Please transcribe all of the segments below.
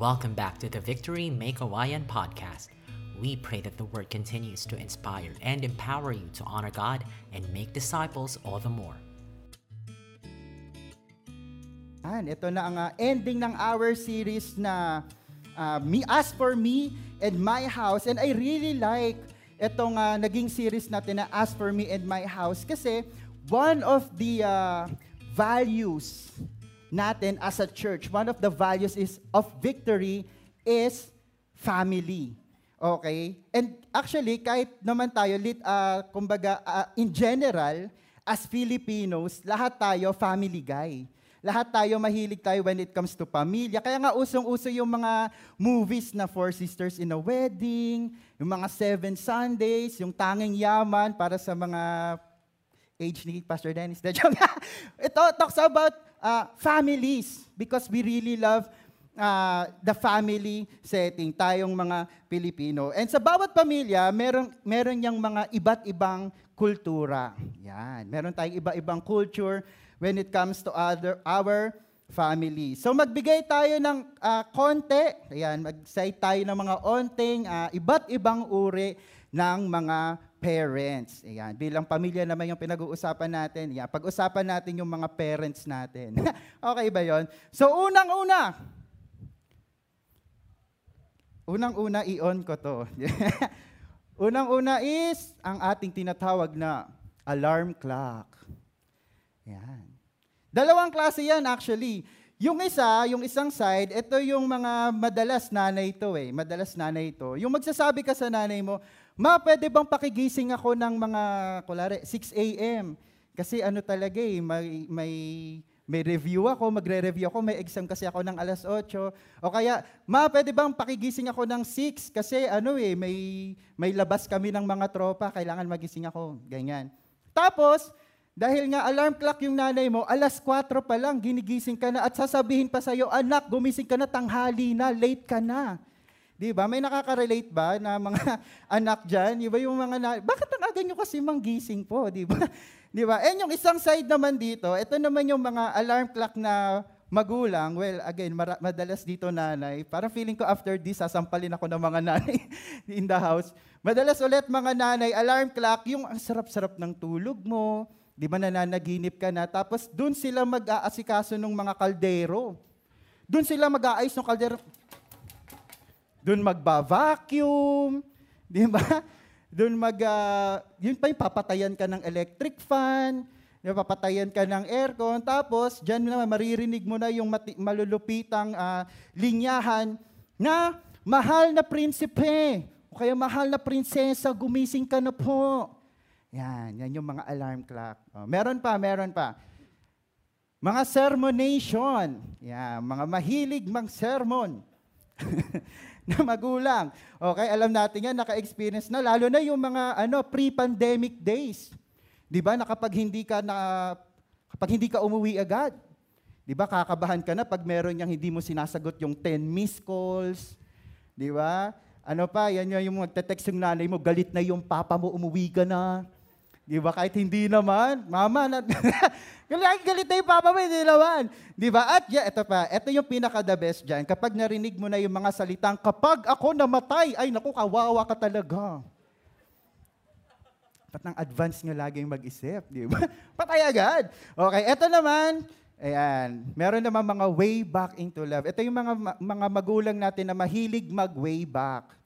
Welcome back to the Victory Make Hawaiian podcast. We pray that the word continues to inspire and empower you to honor God and make disciples all the more. Yan, ito na ang uh, ending ng our series na uh, Me As For Me and My House. And I really like itong uh, naging series natin na As For Me and My House kasi one of the uh, values natin as a church, one of the values is of victory is family. Okay? And actually, kahit naman tayo, lit, uh, kumbaga, uh, in general, as Filipinos, lahat tayo family guy. Lahat tayo mahilig tayo when it comes to pamilya. Kaya nga usong-uso yung mga movies na Four Sisters in a Wedding, yung mga Seven Sundays, yung Tanging Yaman para sa mga age ni Pastor Dennis. Ito talks about uh, families because we really love uh, the family setting, tayong mga Pilipino. And sa bawat pamilya, meron, meron niyang mga iba't ibang kultura. Yan. Meron tayong iba-ibang culture when it comes to other, our family. So magbigay tayo ng uh, konti, ayan, mag-cite tayo ng mga onting uh, iba't ibang uri ng mga parents. Ayan, bilang pamilya naman yung pinag-uusapan natin. Ayan, pag-usapan natin yung mga parents natin. okay ba yon? So unang-una, unang-una i-on ko to. unang-una is ang ating tinatawag na alarm clock. Ayan. Dalawang klase yan actually. Yung isa, yung isang side, ito yung mga madalas nanay ito eh. Madalas nanay ito. Yung magsasabi ka sa nanay mo, Ma, pwede bang pakigising ako ng mga, kulare, 6 a.m. Kasi ano talaga eh, may, may, may review ako, magre-review ako, may exam kasi ako ng alas 8. O kaya, ma, pwede bang pakigising ako ng 6? Kasi ano eh, may, may labas kami ng mga tropa, kailangan magising ako. Ganyan. Tapos, dahil nga alarm clock yung nanay mo, alas 4 pa lang, ginigising ka na at sasabihin pa sa'yo, anak, gumising ka na, tanghali na, late ka na. Di ba? May nakaka-relate ba na mga anak dyan? Di ba yung mga na, bakit ang aga nyo kasi manggising po? Di ba? Di ba? And yung isang side naman dito, ito naman yung mga alarm clock na magulang, well, again, mara- madalas dito nanay, parang feeling ko after this, sasampalin ako ng mga nanay in the house. Madalas ulit mga nanay, alarm clock, yung ang sarap-sarap ng tulog mo, di ba nananaginip ka na, tapos dun sila mag-aasikaso ng mga kaldero. Dun sila mag-aayos ng kaldero. Doon magba-vacuum, di ba? Doon mag, uh, yun pa yung papatayan ka ng electric fan, yung papatayan ka ng aircon, tapos dyan na maririnig mo na yung mati- malulupitang uh, linyahan na mahal na prinsipe, o kaya mahal na prinsesa, gumising ka na po. Yan, yan yung mga alarm clock. Oh, meron pa, meron pa. Mga sermonation. Yan, mga mahilig mang sermon. na magulang. Okay, alam natin yan, naka-experience na, lalo na yung mga ano, pre-pandemic days. Di ba, na kapag hindi ka na, kapag hindi ka umuwi agad, di ba, kakabahan ka na pag meron niyang hindi mo sinasagot yung 10 missed calls, di ba? Ano pa, yan yung magte-text yung nanay mo, galit na yung papa mo, umuwi ka na. Di ba? Kahit hindi naman, mama, na, galit, galit na yung papa mo, hindi naman. Di ba? At yeah, ito pa, ito yung pinaka-the best dyan. Kapag narinig mo na yung mga salitang, kapag ako namatay, ay naku, kawawa ka talaga. Pat ng advance nyo laging mag-isip, di ba? Patay agad. Okay, ito naman, Ayan. Meron naman mga way back into love. Ito yung mga mga magulang natin na mahilig mag-way back.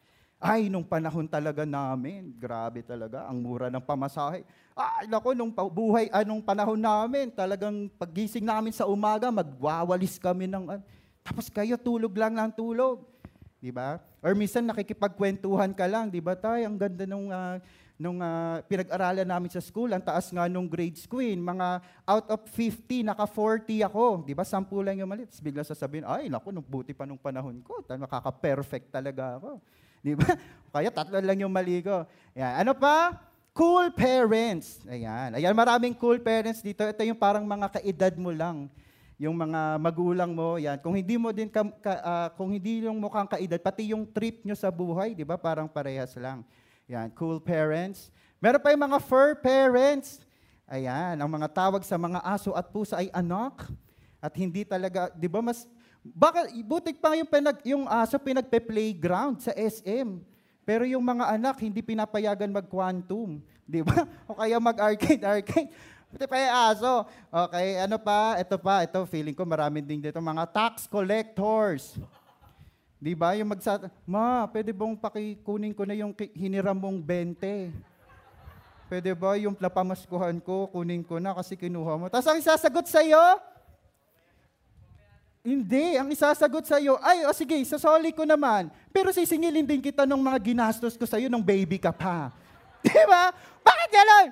Ay, nung panahon talaga namin, grabe talaga, ang mura ng pamasahe. Ay, nako, nung buhay, anong panahon namin, talagang paggising namin sa umaga, magwawalis kami ng, tapos kayo tulog lang ng tulog. Di ba? Or minsan nakikipagkwentuhan ka lang, di ba tay? Ang ganda nung, uh, nung uh, pinag-aralan namin sa school, ang taas nga nung grades queen, mga out of 50, naka 40 ako. Di ba? Sampu lang yung mali. Tapos bigla sasabihin, ay, naku, nung buti pa nung panahon ko. Nakaka-perfect talaga ako. Di ba? Kaya tatlo lang yung mali ko. Ayan. Ano pa? Cool parents. Ayan. Ayan, maraming cool parents dito. Ito yung parang mga kaedad mo lang. Yung mga magulang mo, yan. Kung hindi mo din, ka, ka, uh, kung hindi yung mukhang kaedad, pati yung trip nyo sa buhay, di ba? Parang parehas lang. Yan, cool parents. Meron pa yung mga fur parents. Ayan, ang mga tawag sa mga aso at pusa ay anak. At hindi talaga, di ba, mas Baka, butik pa yung, pinag, yung aso pinagpe-playground sa SM. Pero yung mga anak, hindi pinapayagan mag-quantum. Di ba? O kaya mag-arcade, arcade. Buti pa yung aso. Okay, ano pa? Ito pa, ito, feeling ko marami din dito. Mga tax collectors. Di ba? Yung magsa... Ma, pwede bang pakikunin ko na yung hiniram mong 20? Pwede ba yung napamaskuhan ko, kunin ko na kasi kinuha mo? Tapos ang isasagot sa'yo, hindi, ang isasagot sa iyo, ay, o oh, sige, sasoli ko naman. Pero sisingilin din kita ng mga ginastos ko sa iyo nung baby ka pa. Di ba? Bakit gano'n?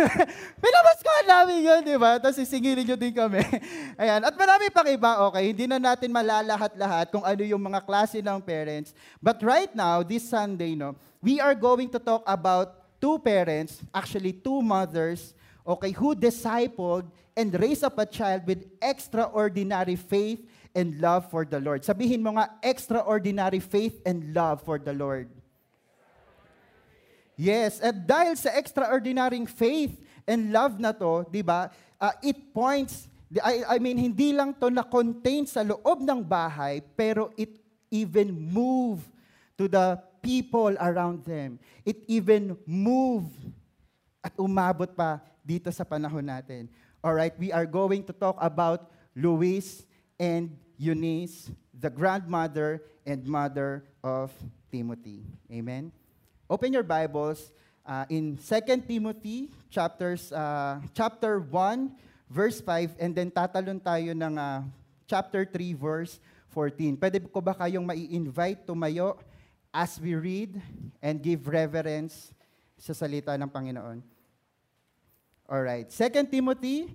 Pinamaskuhan namin yun, di ba? Tapos sisingilin nyo din kami. Ayan. At marami pang iba, okay? Hindi na natin malalahat-lahat kung ano yung mga klase ng parents. But right now, this Sunday, no, we are going to talk about two parents, actually two mothers, okay, who discipled and raise up a child with extraordinary faith and love for the Lord. Sabihin mo nga, extraordinary faith and love for the Lord. Yes, at dahil sa extraordinary faith and love na to, di ba, uh, it points, I, I mean, hindi lang to na-contain sa loob ng bahay, pero it even move to the people around them. It even move at umabot pa dito sa panahon natin. All right, we are going to talk about Louise and Eunice, the grandmother and mother of Timothy. Amen. Open your Bibles uh, in 2 Timothy chapters uh, chapter 1 verse 5 and then tatalon tayo ng uh, chapter 3 verse 14. Pwede ko ba kayong mai-invite tumayo as we read and give reverence sa salita ng Panginoon? All right. 2 Timothy,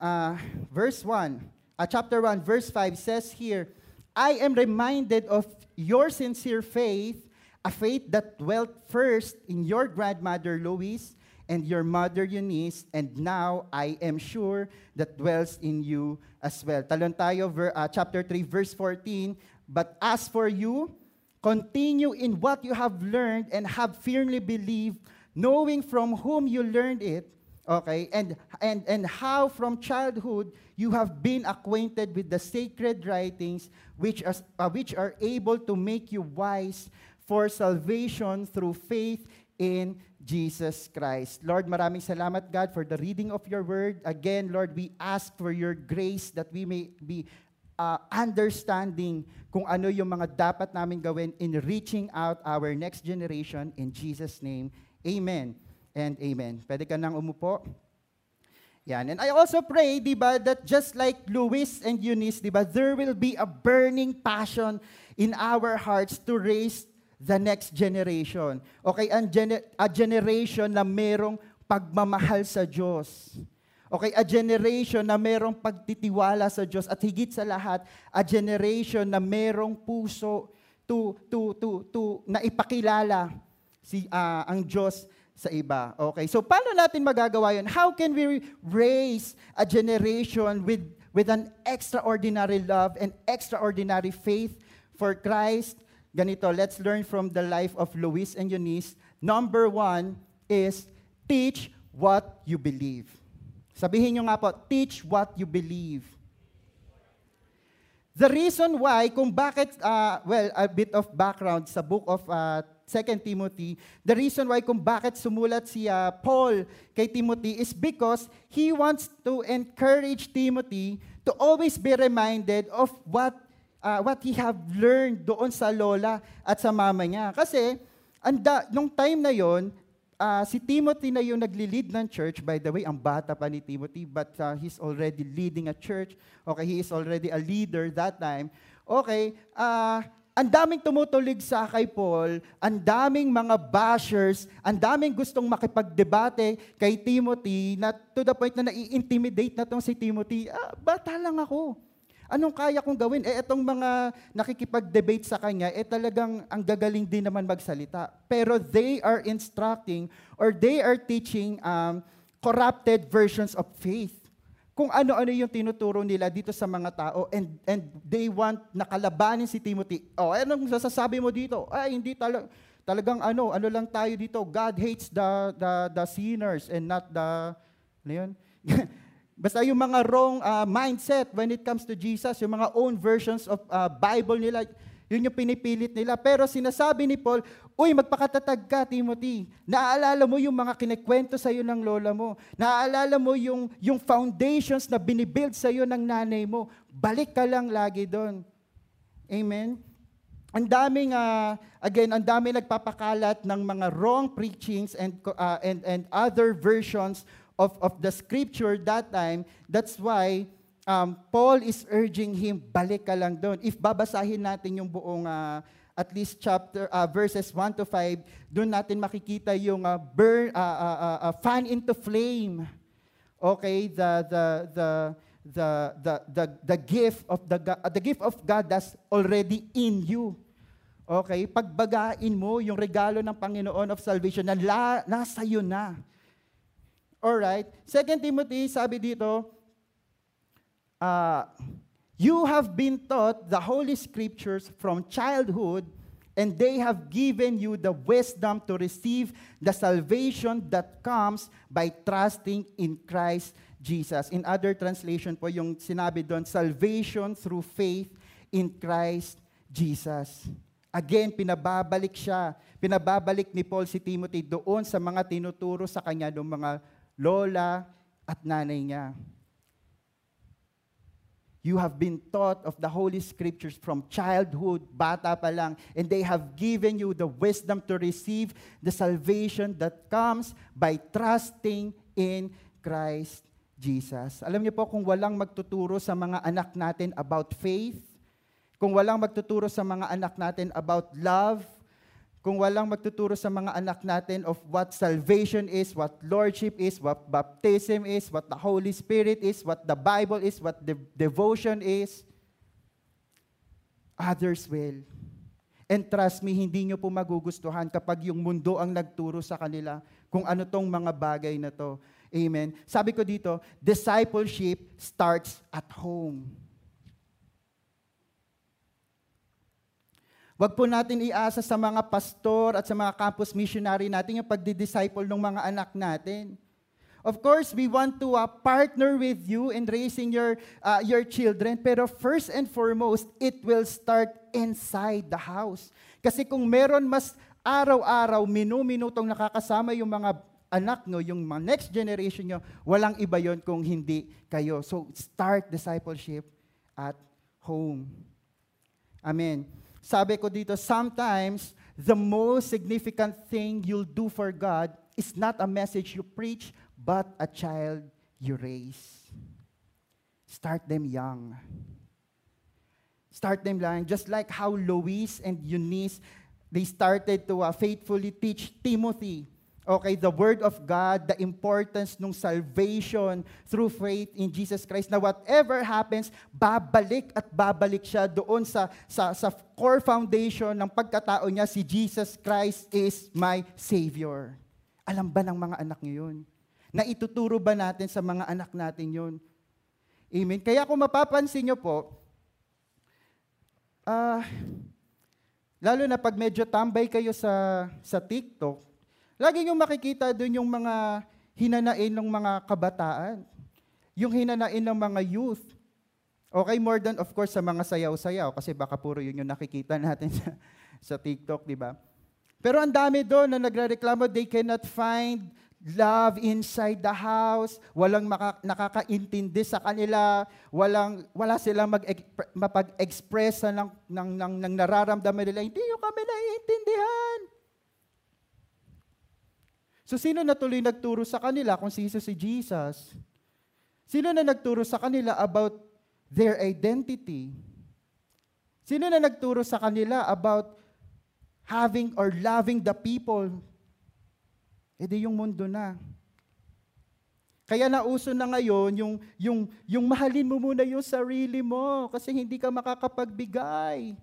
uh, verse 1, uh, chapter 1, verse 5 says here, I am reminded of your sincere faith, a faith that dwelt first in your grandmother Lois and your mother Eunice, and now I am sure that dwells in you as well. Talon tayo, ver, uh, chapter 3, verse 14. But as for you, continue in what you have learned and have firmly believed, knowing from whom you learned it, Okay? And, and, and how from childhood you have been acquainted with the sacred writings which, are, uh, which are able to make you wise for salvation through faith in Jesus Christ. Lord, maraming salamat, God, for the reading of your word. Again, Lord, we ask for your grace that we may be uh, understanding kung ano yung mga dapat namin gawin in reaching out our next generation. In Jesus' name, amen and amen. Pwede ka nang umupo. Yan. And I also pray, di ba, that just like Luis and Eunice, di ba, there will be a burning passion in our hearts to raise the next generation. Okay, and gener- a generation na merong pagmamahal sa Diyos. Okay, a generation na merong pagtitiwala sa Diyos at higit sa lahat, a generation na merong puso to to to to na ipakilala si uh, ang Diyos sa iba. Okay, so paano natin magagawa yun? How can we raise a generation with, with an extraordinary love and extraordinary faith for Christ? Ganito, let's learn from the life of Luis and Eunice. Number one is teach what you believe. Sabihin nyo nga po, teach what you believe. The reason why, kung bakit, uh, well, a bit of background sa book of uh, 2 Timothy, the reason why kung bakit sumulat si uh, Paul kay Timothy is because he wants to encourage Timothy to always be reminded of what uh, what he have learned doon sa lola at sa mama niya. Kasi anda, nung time na yon, uh, si Timothy na yung nagli-lead ng church. By the way, ang bata pa ni Timothy, but uh, he's already leading a church. Okay, he is already a leader that time. Okay, uh, ang daming tumutulig sa kay Paul, ang daming mga bashers, ang daming gustong makipagdebate kay Timothy na to the point na nai-intimidate na tong si Timothy. Ah, bata lang ako. Anong kaya kong gawin? Eh, itong mga nakikipag-debate sa kanya, eh talagang ang gagaling din naman magsalita. Pero they are instructing or they are teaching um, corrupted versions of faith kung ano-ano yung tinuturo nila dito sa mga tao and and they want nakalabanin si Timothy. Oh, anong sasasabi mo dito? Ay, hindi talaga talagang ano, ano lang tayo dito. God hates the the the sinners and not the ano yun? Basta yung mga wrong uh, mindset when it comes to Jesus, yung mga own versions of uh, Bible nila, yun yung pinipilit nila. Pero sinasabi ni Paul, Uy, magpakatatag ka, Timothy. Naaalala mo yung mga kinikwento sa iyo ng lola mo. Naaalala mo yung, yung foundations na binibuild sa iyo ng nanay mo. Balik ka lang lagi doon. Amen? Ang daming, uh, again, ang daming nagpapakalat ng mga wrong preachings and, uh, and, and other versions of, of the scripture that time. That's why um, Paul is urging him, balik ka lang doon. If babasahin natin yung buong uh, at least chapter uh, verses 1 to 5, doon natin makikita yung uh, burn uh, uh, uh, uh, fan into flame. Okay, the the the the the the, the gift of the uh, the gift of God that's already in you. Okay, pagbagain mo yung regalo ng Panginoon of salvation na la, nasa iyo na. All right. Second Timothy, sabi dito, uh, You have been taught the Holy Scriptures from childhood, and they have given you the wisdom to receive the salvation that comes by trusting in Christ Jesus. In other translation po, yung sinabi doon, salvation through faith in Christ Jesus. Again, pinababalik siya. Pinababalik ni Paul si Timothy doon sa mga tinuturo sa kanya ng mga lola at nanay niya. You have been taught of the Holy Scriptures from childhood, bata pa lang, and they have given you the wisdom to receive the salvation that comes by trusting in Christ Jesus. Alam niyo po, kung walang magtuturo sa mga anak natin about faith, kung walang magtuturo sa mga anak natin about love, kung walang magtuturo sa mga anak natin of what salvation is, what lordship is, what baptism is, what the Holy Spirit is, what the Bible is, what the devotion is, others will. And trust me, hindi nyo po magugustuhan kapag yung mundo ang nagturo sa kanila kung ano tong mga bagay na to. Amen. Sabi ko dito, discipleship starts at home. Huwag po natin iasa sa mga pastor at sa mga campus missionary natin yung pagdi-disciple ng mga anak natin. Of course, we want to uh, partner with you in raising your, uh, your children, pero first and foremost, it will start inside the house. Kasi kung meron mas araw-araw, minu-minutong nakakasama yung mga anak nyo, yung mga next generation nyo, walang iba yon kung hindi kayo. So, start discipleship at home. Amen. Sabi ko dito, sometimes the most significant thing you'll do for God is not a message you preach, but a child you raise. Start them young. Start them young, just like how Louise and Eunice, they started to uh, faithfully teach Timothy Okay, the Word of God, the importance ng salvation through faith in Jesus Christ, na whatever happens, babalik at babalik siya doon sa, sa, sa core foundation ng pagkatao niya, si Jesus Christ is my Savior. Alam ba ng mga anak niyo yun? Na ituturo ba natin sa mga anak natin yun? Amen. Kaya kung mapapansin niyo po, ah, uh, lalo na pag medyo tambay kayo sa, sa TikTok, Lagi nyo makikita doon yung mga hinanain ng mga kabataan. Yung hinanain ng mga youth. Okay, more than of course sa mga sayaw-sayaw kasi baka puro yun yung nakikita natin sa, sa TikTok, di ba? Pero ang dami doon na nagrereklamo, they cannot find love inside the house, walang maka, nakakaintindi sa kanila, walang, wala silang mag mapag-express ng, ng, ng, ng nararamdaman nila, hindi nyo kami naiintindihan. So sino na tuloy nagturo sa kanila kung si Jesus si Jesus? Sino na nagturo sa kanila about their identity? Sino na nagturo sa kanila about having or loving the people? E di yung mundo na. Kaya nauso na ngayon yung, yung, yung mahalin mo muna yung sarili mo kasi hindi ka makakapagbigay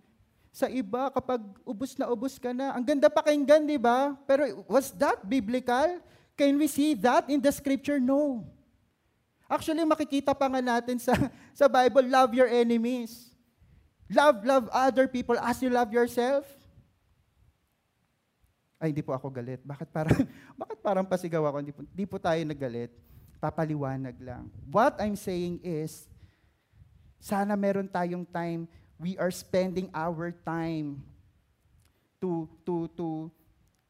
sa iba kapag ubus na ubus ka na. Ang ganda pakinggan, di ba? Pero was that biblical? Can we see that in the scripture? No. Actually, makikita pa nga natin sa, sa Bible, love your enemies. Love, love other people as you love yourself. Ay, hindi po ako galit. Bakit parang, bakit parang pasigaw ako? Hindi po, hindi po tayo nagalit. Papaliwanag lang. What I'm saying is, sana meron tayong time, we are spending our time to, to, to,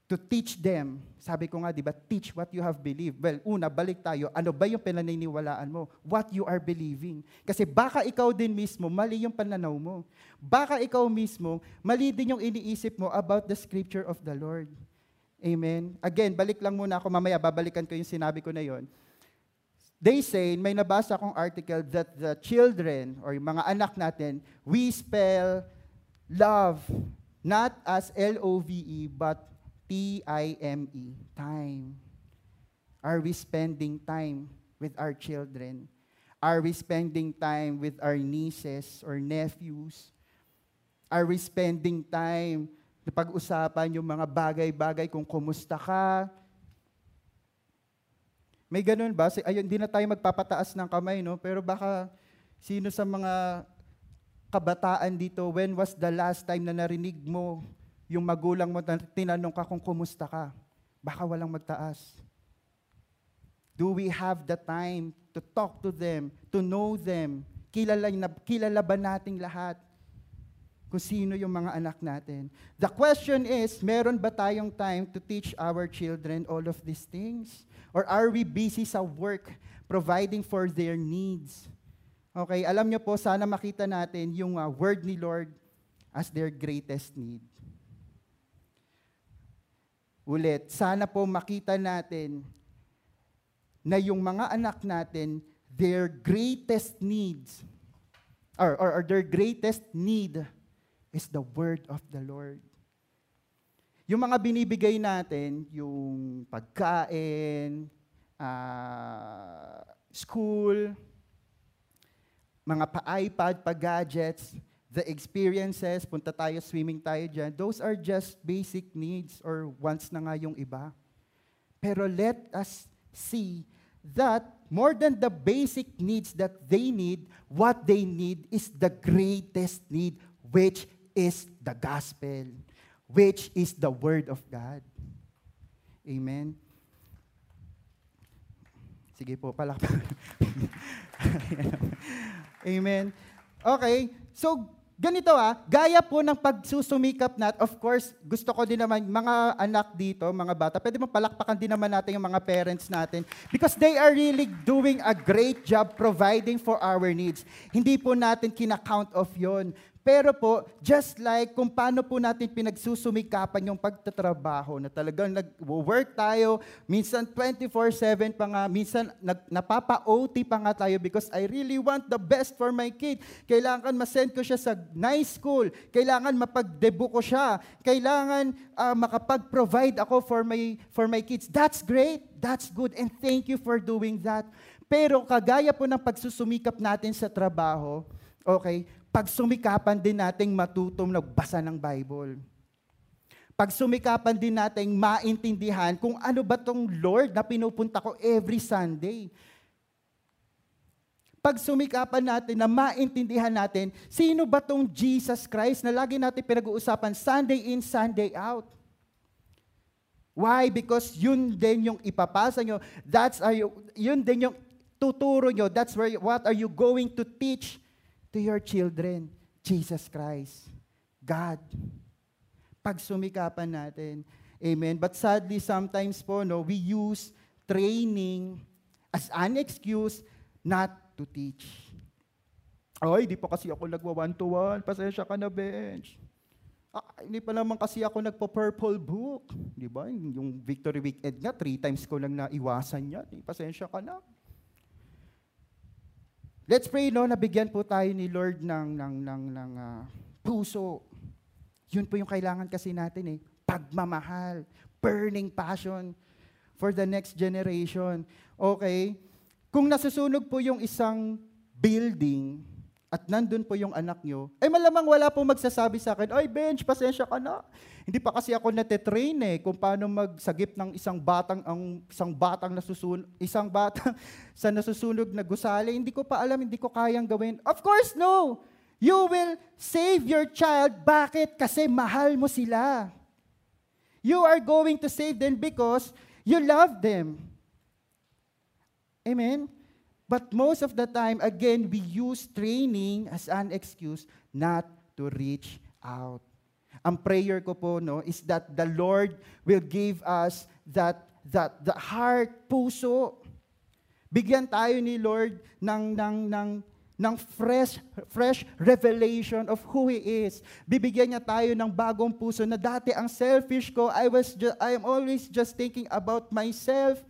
to teach them. Sabi ko nga, di ba, teach what you have believed. Well, una, balik tayo. Ano ba yung pinaniniwalaan mo? What you are believing. Kasi baka ikaw din mismo, mali yung pananaw mo. Baka ikaw mismo, mali din yung iniisip mo about the scripture of the Lord. Amen? Again, balik lang muna ako. Mamaya, babalikan ko yung sinabi ko na yon. They say, may nabasa akong article that the children or yung mga anak natin, we spell love not as L-O-V-E but T-I-M-E, time. Are we spending time with our children? Are we spending time with our nieces or nephews? Are we spending time na pag-usapan yung mga bagay-bagay kung kumusta ka, may ganun ba? Ayun, hindi na tayo magpapataas ng kamay, no? Pero baka sino sa mga kabataan dito, when was the last time na narinig mo yung magulang mo, tinanong ka kung kumusta ka? Baka walang magtaas. Do we have the time to talk to them, to know them? Kilala, kilala ba nating lahat? Kung sino yung mga anak natin. The question is, meron ba tayong time to teach our children all of these things? Or are we busy sa work, providing for their needs? Okay, alam niyo po, sana makita natin yung uh, word ni Lord as their greatest need. Ulit, sana po makita natin na yung mga anak natin, their greatest needs, or, or, or their greatest need is the word of the Lord. Yung mga binibigay natin, yung pagkain, uh, school, mga pa-iPad, pa-gadgets, the experiences, punta tayo, swimming tayo dyan, those are just basic needs or wants na nga yung iba. Pero let us see that more than the basic needs that they need, what they need is the greatest need, which is the gospel which is the Word of God. Amen. Sige po, palakpak. Amen. Okay, so ganito ah, gaya po ng pagsusumikap nat, of course, gusto ko din naman, mga anak dito, mga bata, pwede mo palakpakan din naman natin yung mga parents natin because they are really doing a great job providing for our needs. Hindi po natin kina-count off yon pero po, just like kung paano po natin pinagsusumikapan yung pagtatrabaho na talagang nag-work tayo, minsan 24-7 pa nga, minsan nag, napapa-OT pa nga tayo because I really want the best for my kid. Kailangan masend ko siya sa nice school. Kailangan mapag-debut ko siya. Kailangan uh, makapag-provide ako for my, for my kids. That's great. That's good. And thank you for doing that. Pero kagaya po ng pagsusumikap natin sa trabaho, okay, pagsumikapan din nating matutong nagbasa ng Bible. Pagsumikapan din nating maintindihan kung ano ba tong Lord na pinupunta ko every Sunday. Pagsumikapan natin na maintindihan natin sino ba tong Jesus Christ na lagi natin pinag-uusapan Sunday in, Sunday out. Why? Because yun din yung ipapasa nyo. That's are you, yun din yung tuturo nyo. That's where, what are you going to teach to your children, Jesus Christ, God. Pagsumikapan natin. Amen. But sadly, sometimes po, no, we use training as an excuse not to teach. Ay, di pa kasi ako nagwa one-to-one. Pasensya ka na, bench. Ah, hindi pa naman kasi ako nagpo-purple book. Di ba? Yung Victory Weekend nga, three times ko lang naiwasan yan. Eh. Pasensya ka na. Let's pray, no, nabigyan po tayo ni Lord ng, ng, ng, ng uh, puso. Yun po yung kailangan kasi natin eh. Pagmamahal, burning passion for the next generation. Okay? Kung nasusunog po yung isang building, at nandun po yung anak nyo, ay malamang wala po magsasabi sa akin, ay bench, pasensya ka na. Hindi pa kasi ako natetrain eh kung paano magsagip ng isang batang ang isang batang nasusunog, isang batang sa nasusunog na gusali. Hindi ko pa alam, hindi ko kayang gawin. Of course, no. You will save your child. Bakit? Kasi mahal mo sila. You are going to save them because you love them. Amen? But most of the time, again, we use training as an excuse not to reach out. Ang prayer ko po no is that the Lord will give us that that the heart, puso. Bigyan tayo ni Lord ng ng ng ng fresh fresh revelation of who he is. Bibigyan niya tayo ng bagong puso na dati ang selfish ko, I was just, I am always just thinking about myself.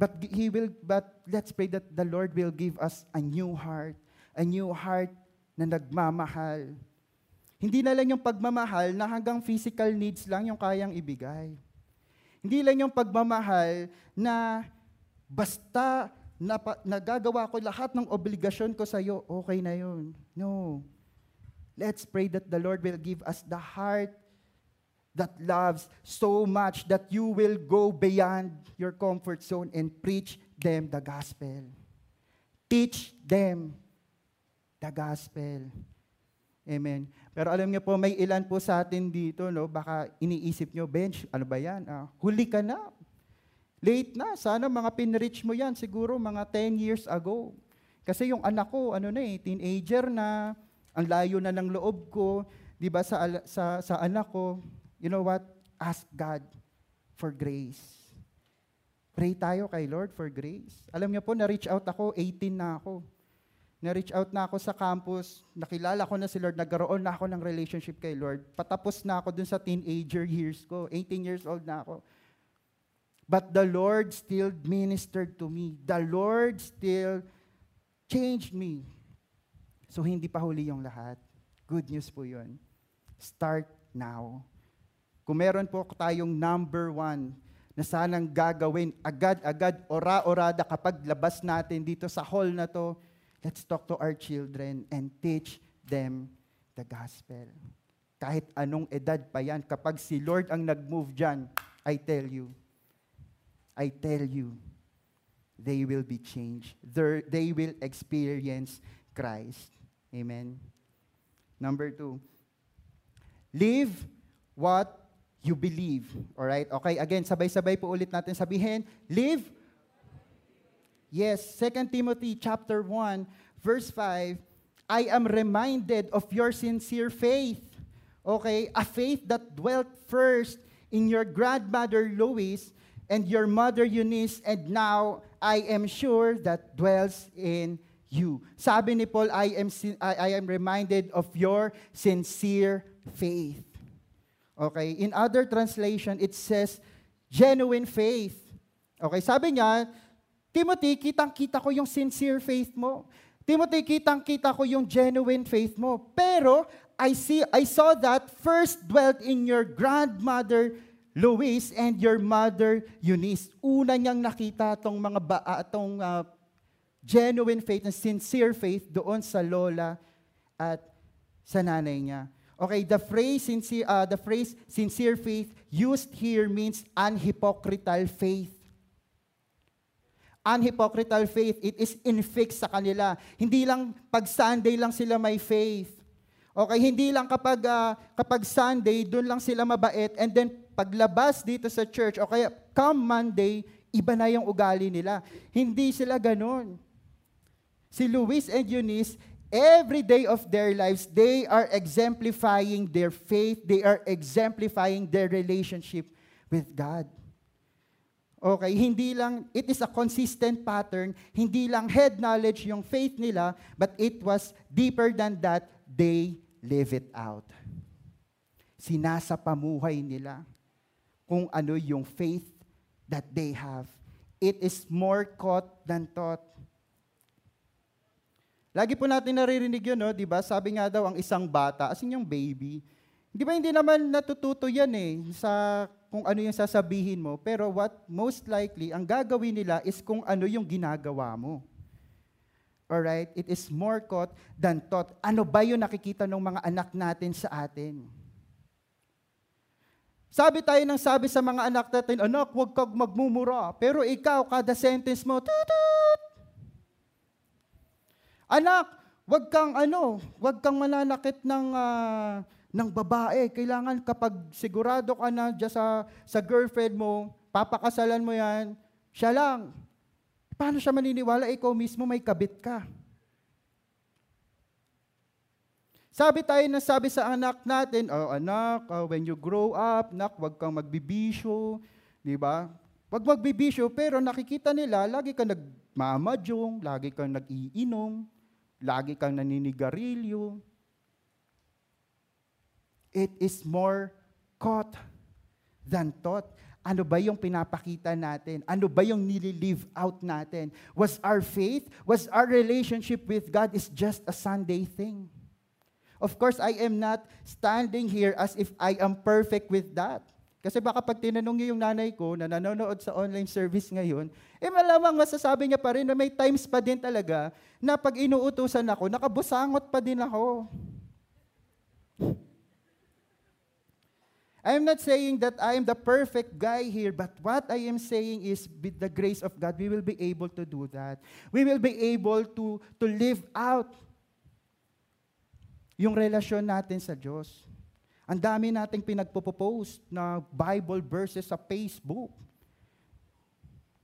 But he will but let's pray that the Lord will give us a new heart, a new heart na nagmamahal. Hindi na lang yung pagmamahal na hanggang physical needs lang yung kayang ibigay. Hindi lang yung pagmamahal na basta napa, nagagawa ko lahat ng obligasyon ko sa iyo, okay na yun. No. Let's pray that the Lord will give us the heart that loves so much that you will go beyond your comfort zone and preach them the gospel. Teach them the gospel. Amen. Pero alam niyo po, may ilan po sa atin dito, no? baka iniisip niyo, Bench, ano ba yan? Ah, huli ka na. Late na. Sana mga pinreach mo yan, siguro mga 10 years ago. Kasi yung anak ko, ano na eh, teenager na, ang layo na ng loob ko, di ba, sa, sa, sa anak ko, you know what? Ask God for grace. Pray tayo kay Lord for grace. Alam niyo po, na-reach out ako, 18 na ako. Na-reach out na ako sa campus, nakilala ko na si Lord, nagkaroon na ako ng relationship kay Lord. Patapos na ako dun sa teenager years ko, 18 years old na ako. But the Lord still ministered to me. The Lord still changed me. So hindi pa huli yung lahat. Good news po yun. Start now. Kung meron po tayong number one na sanang gagawin agad-agad, ora-orada kapag labas natin dito sa hall na to, let's talk to our children and teach them the gospel. Kahit anong edad pa yan, kapag si Lord ang nag-move dyan, I tell you, I tell you, they will be changed. They're, they will experience Christ. Amen. Number two, live what you believe. All right? Okay, again, sabay-sabay po ulit natin sabihin, live Yes, 2 Timothy chapter 1, verse 5, I am reminded of your sincere faith. Okay, a faith that dwelt first in your grandmother Lois and your mother Eunice and now I am sure that dwells in you. Sabi ni Paul, I am I am reminded of your sincere faith. Okay, in other translation it says genuine faith. Okay, sabi niya, Timothy, kitang-kita ko yung sincere faith mo. Timothy, kitang-kita ko yung genuine faith mo. Pero I see I saw that first dwelt in your grandmother Louise and your mother Eunice. Una niyang nakita tong mga ba, uh, tong uh, genuine faith and sincere faith doon sa lola at sa nanay niya. Okay, the phrase sincere, uh, the phrase sincere faith used here means unhypocritical faith. Unhypocritical faith, it is infixed sa kanila. Hindi lang pag Sunday lang sila may faith. Okay, hindi lang kapag uh, kapag Sunday doon lang sila mabait and then paglabas dito sa church o kaya come Monday, iba na yung ugali nila. Hindi sila ganun. Si Luis and Eunice, every day of their lives, they are exemplifying their faith, they are exemplifying their relationship with God. Okay, hindi lang, it is a consistent pattern, hindi lang head knowledge yung faith nila, but it was deeper than that, they live it out. Sinasa pamuhay nila kung ano yung faith that they have. It is more caught than taught. Lagi po natin naririnig yun, no? di ba? Sabi nga daw, ang isang bata, as in yung baby, di ba hindi naman natututo yan eh, sa kung ano yung sasabihin mo, pero what most likely, ang gagawin nila is kung ano yung ginagawa mo. Alright? It is more caught than taught. Ano ba yung nakikita ng mga anak natin sa atin? Sabi tayo ng sabi sa mga anak natin, anak, huwag kang magmumura. Pero ikaw, kada sentence mo, tutut, Anak, wag kang ano, wag kang mananakit ng uh, ng babae. Kailangan kapag sigurado ka na dyan sa, sa girlfriend mo, papakasalan mo yan, siya lang. Paano siya maniniwala? Ikaw mismo may kabit ka. Sabi tayo na sabi sa anak natin, oh anak, oh, when you grow up, nak, wag kang magbibisyo, di ba? Wag magbibisyo, pero nakikita nila, lagi kang nagmamadyong, lagi kang nag-iinom, lagi kang naninigarilyo. It is more caught than taught. Ano ba yung pinapakita natin? Ano ba yung nililive out natin? Was our faith, was our relationship with God is just a Sunday thing? Of course, I am not standing here as if I am perfect with that. Kasi baka pag tinanong niyo yung nanay ko na nanonood sa online service ngayon, eh malamang masasabi niya pa rin na may times pa din talaga na pag inuutusan ako, nakabusangot pa din ako. I am not saying that I am the perfect guy here, but what I am saying is with the grace of God, we will be able to do that. We will be able to, to live out yung relasyon natin sa Diyos. Ang dami nating pinagpo-post na Bible verses sa Facebook.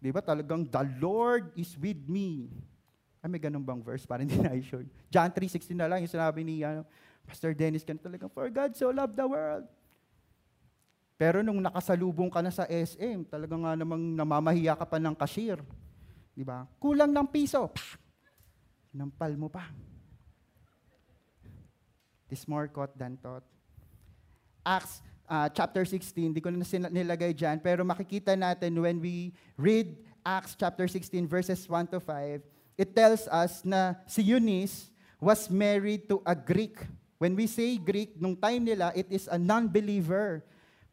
Di ba talagang, the Lord is with me. Ay, may ganun bang verse? Parang hindi na sure. John 3.16 na lang yung sinabi ni ano, Pastor Dennis, kan talagang, For God so loved the world pero nung nakasalubong ka na sa SM, talaga nga namang namamahiya ka pa ng cashier. Di ba? Kulang ng piso. Nampal mo pa. This more caught than taught. Acts uh, chapter 16, di ko na nilagay dyan, pero makikita natin when we read Acts chapter 16 verses 1 to 5, it tells us na si Eunice was married to a Greek. When we say Greek, nung time nila, it is a non-believer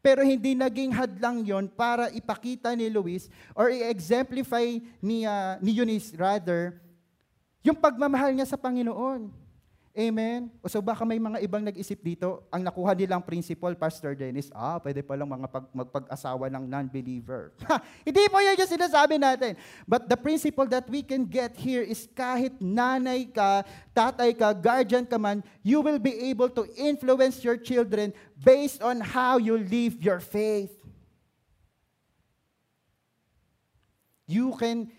pero hindi naging hadlang yon para ipakita ni Luis or i-exemplify ni, uh, ni Eunice rather yung pagmamahal niya sa Panginoon. Amen? O so baka may mga ibang nag-isip dito, ang nakuha nilang principle, Pastor Dennis, ah, pwede palang mga pag, magpag-asawa ng non-believer. Hindi po yun yung sinasabi natin. But the principle that we can get here is kahit nanay ka, tatay ka, guardian ka man, you will be able to influence your children based on how you live your faith. You can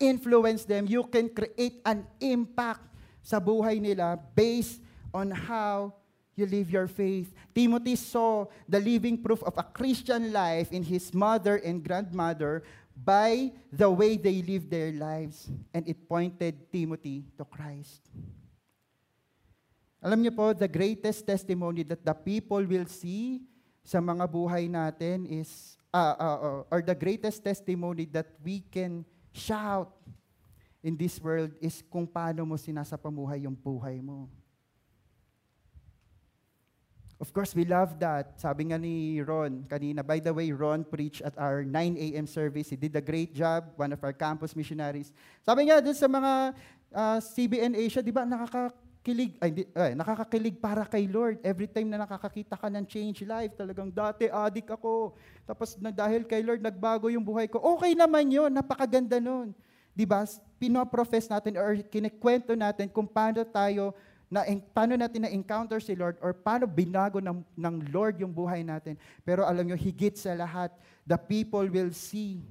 influence them. You can create an impact sa buhay nila based on how you live your faith. Timothy saw the living proof of a Christian life in his mother and grandmother by the way they lived their lives. And it pointed Timothy to Christ. Alam niyo po, the greatest testimony that the people will see sa mga buhay natin is, uh, uh, uh, or the greatest testimony that we can shout in this world is kung paano mo sinasapamuhay yung buhay mo. Of course, we love that. Sabi nga ni Ron kanina, by the way, Ron preached at our 9 a.m. service. He did a great job, one of our campus missionaries. Sabi nga dun sa mga uh, ah, CBN Asia, di ba, nakakakilig, ay, di, ay, nakakakilig para kay Lord. Every time na nakakakita ka ng change life, talagang dati adik ako. Tapos na, dahil kay Lord, nagbago yung buhay ko. Okay naman yun, napakaganda nun. Di ba? Pinoprofess natin or kinikwento natin kung paano tayo na paano natin na-encounter si Lord or paano binago ng, ng Lord yung buhay natin. Pero alam nyo, higit sa lahat, the people will see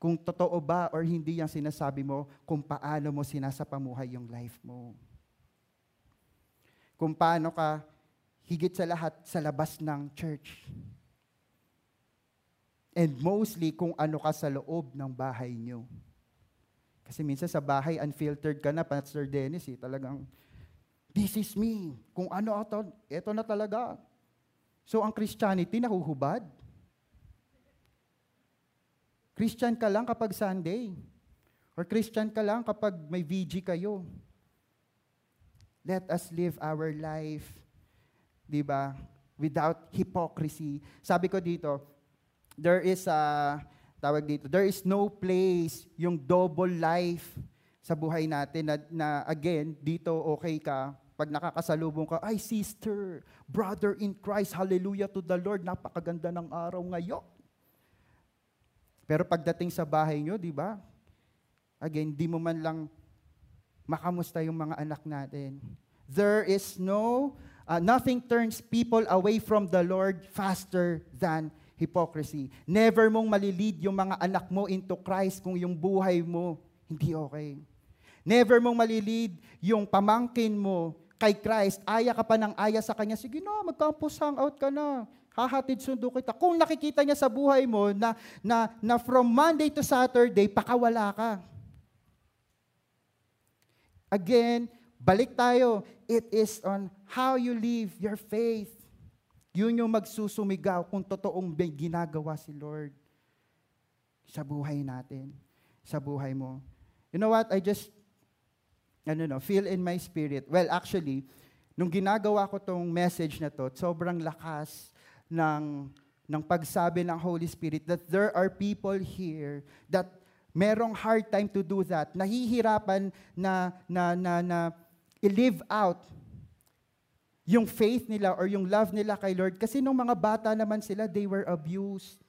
kung totoo ba or hindi yung sinasabi mo, kung paano mo sinasapamuhay yung life mo. Kung paano ka, higit sa lahat, sa labas ng church. And mostly, kung ano ka sa loob ng bahay nyo. Kasi minsan sa bahay, unfiltered ka na, Pastor Dennis, eh, talagang, this is me. Kung ano ito, ito na talaga. So ang Christianity nahuhubad. Christian ka lang kapag Sunday. Or Christian ka lang kapag may VG kayo. Let us live our life, di ba, without hypocrisy. Sabi ko dito, there is a, tawag dito, there is no place yung double life sa buhay natin na, na again, dito okay ka, pag nakakasalubong ka, ay sister, brother in Christ, hallelujah to the Lord, napakaganda ng araw ngayon. Pero pagdating sa bahay nyo, di ba? Again, di mo man lang makamusta yung mga anak natin. There is no, uh, nothing turns people away from the Lord faster than hypocrisy. Never mong malilid yung mga anak mo into Christ kung yung buhay mo hindi okay. Never mong malilid yung pamangkin mo kay Christ. Aya ka pa ng aya sa Kanya. Sige na, mag-campus hangout ka na. Hahatid sundo kita. Kung nakikita niya sa buhay mo na, na, na from Monday to Saturday, pakawala ka. Again, balik tayo. It is on how you live your faith. Yun yung magsusumigaw kung totoong ginagawa si Lord sa buhay natin, sa buhay mo. You know what? I just, ano no, feel in my spirit. Well, actually, nung ginagawa ko tong message na to, sobrang lakas ng, ng pagsabi ng Holy Spirit that there are people here that merong hard time to do that. Nahihirapan na, na, na, na i-live out yung faith nila or yung love nila kay Lord. Kasi nung mga bata naman sila, they were abused.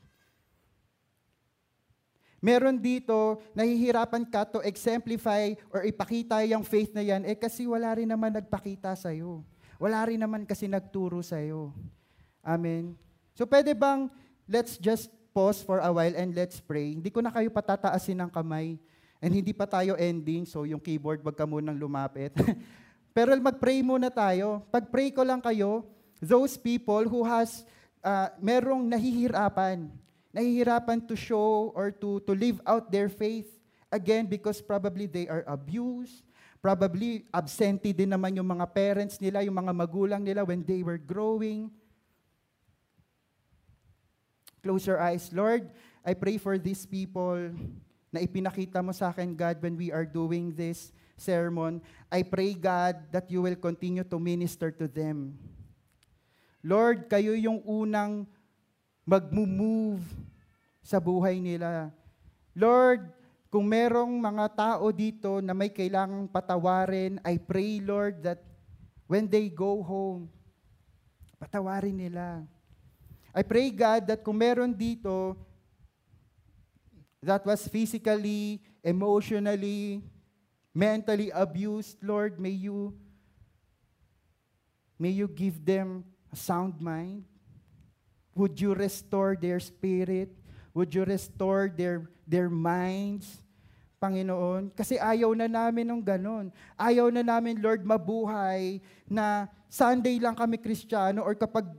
Meron dito, nahihirapan ka to exemplify or ipakita yung faith na yan, eh kasi wala rin naman nagpakita sa'yo. Wala rin naman kasi nagturo sa'yo. Amen. So pwede bang, let's just pause for a while and let's pray. Hindi ko na kayo patataasin ng kamay. And hindi pa tayo ending, so yung keyboard, wag ka munang lumapit. Pero mag-pray muna tayo. Pag-pray ko lang kayo, those people who has, uh, merong nahihirapan, nahihirapan to show or to, to live out their faith, again, because probably they are abused, probably absentee din naman yung mga parents nila, yung mga magulang nila when they were growing. Close your eyes. Lord, I pray for these people na ipinakita mo sa akin, God, when we are doing this sermon, I pray, God, that you will continue to minister to them. Lord, kayo yung unang mag-move sa buhay nila. Lord, kung merong mga tao dito na may kailangang patawarin, I pray, Lord, that when they go home, patawarin nila. I pray, God, that kung meron dito that was physically, emotionally, mentally abused, Lord, may you may you give them a sound mind. Would you restore their spirit? Would you restore their their minds? Panginoon, kasi ayaw na namin ng ganon. Ayaw na namin, Lord, mabuhay na Sunday lang kami Kristiyano or kapag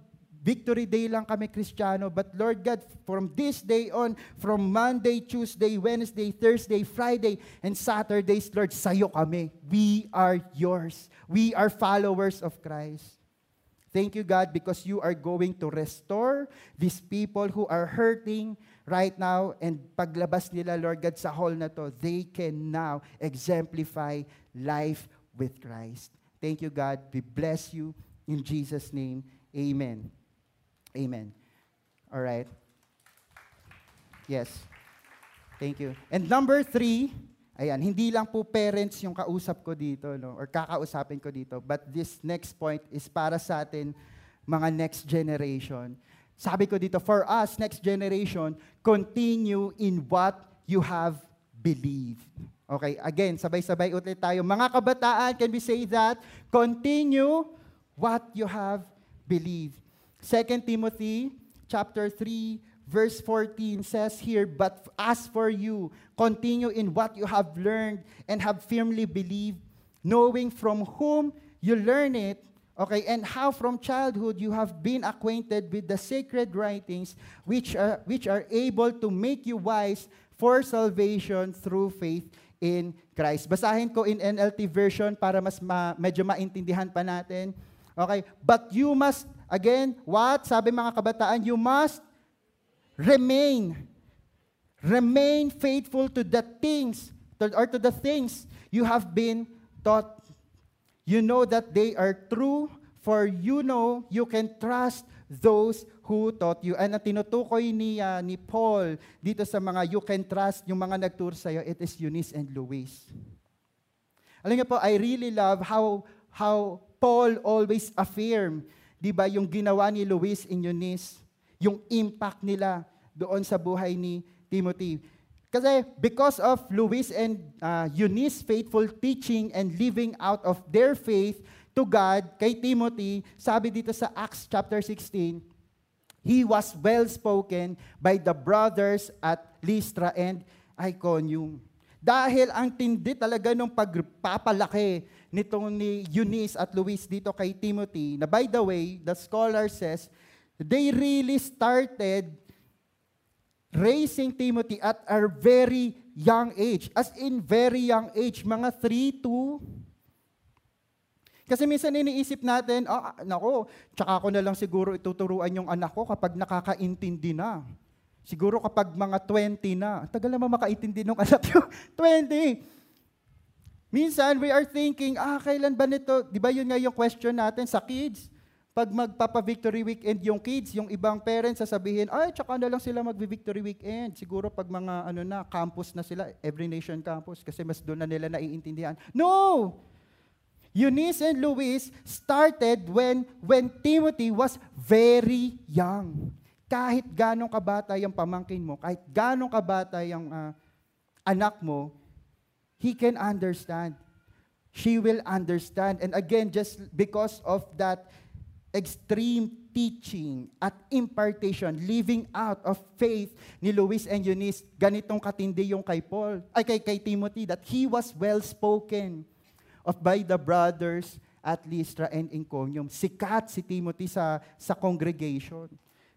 Victory Day lang kami Kristiyano. But Lord God, from this day on, from Monday, Tuesday, Wednesday, Thursday, Friday, and Saturdays, Lord, sa'yo kami. We are yours. We are followers of Christ. Thank you, God, because you are going to restore these people who are hurting right now. And paglabas nila, Lord God, sa hall na to, they can now exemplify life with Christ. Thank you, God. We bless you. In Jesus' name, amen. Amen. All right. Yes. Thank you. And number three, ayan, hindi lang po parents yung kausap ko dito, no, or kakausapin ko dito, but this next point is para sa atin, mga next generation. Sabi ko dito, for us, next generation, continue in what you have believed. Okay, again, sabay-sabay ulit tayo. Mga kabataan, can we say that? Continue what you have believed. 2 Timothy chapter 3 verse 14 says here, But as for you, continue in what you have learned and have firmly believed, knowing from whom you learn it, okay, and how from childhood you have been acquainted with the sacred writings which are, which are able to make you wise for salvation through faith in Christ. Basahin ko in NLT version para mas ma, medyo maintindihan pa natin. Okay, but you must Again, what? Sabi mga kabataan, you must remain. Remain faithful to the things, or to the things you have been taught. You know that they are true, for you know you can trust those who taught you. And ang tinutukoy ni, uh, ni Paul dito sa mga you can trust, yung mga nagturo sa'yo, it is Eunice and Luis. Alam niyo po, I really love how, how Paul always affirm Di ba yung ginawa ni Luis and Eunice, yung impact nila doon sa buhay ni Timothy. Kasi because of Luis and uh, Eunice faithful teaching and living out of their faith to God kay Timothy, sabi dito sa Acts chapter 16, He was well spoken by the brothers at Lystra and Iconium. Dahil ang tindi talaga ng pagpapalaki nitong ni Eunice at Luis dito kay Timothy, na by the way, the scholar says, they really started raising Timothy at a very young age. As in very young age, mga 3 to kasi minsan iniisip natin, ah, nako, tsaka ko na lang siguro ituturuan yung anak ko kapag nakakaintindi na. Siguro kapag mga 20 na. Tagal naman makaintindi ng anak yung 20. Minsan, we are thinking, ah, kailan ba nito? Di ba yun nga yung question natin sa kids? Pag magpapa-victory weekend yung kids, yung ibang parents sasabihin, ay, tsaka na lang sila mag-victory weekend. Siguro pag mga ano na, campus na sila, every nation campus, kasi mas doon na nila naiintindihan. No! Eunice and Luis started when, when Timothy was very young. Kahit ganong kabata yung pamangkin mo, kahit ganong kabata yung uh, anak mo, he can understand. She will understand. And again, just because of that extreme teaching at impartation, living out of faith ni Luis and Eunice, ganitong katindi yung kay Paul, ay kay, kay Timothy, that he was well-spoken of by the brothers at Lystra and Iconium. Sikat si Timothy sa, sa congregation.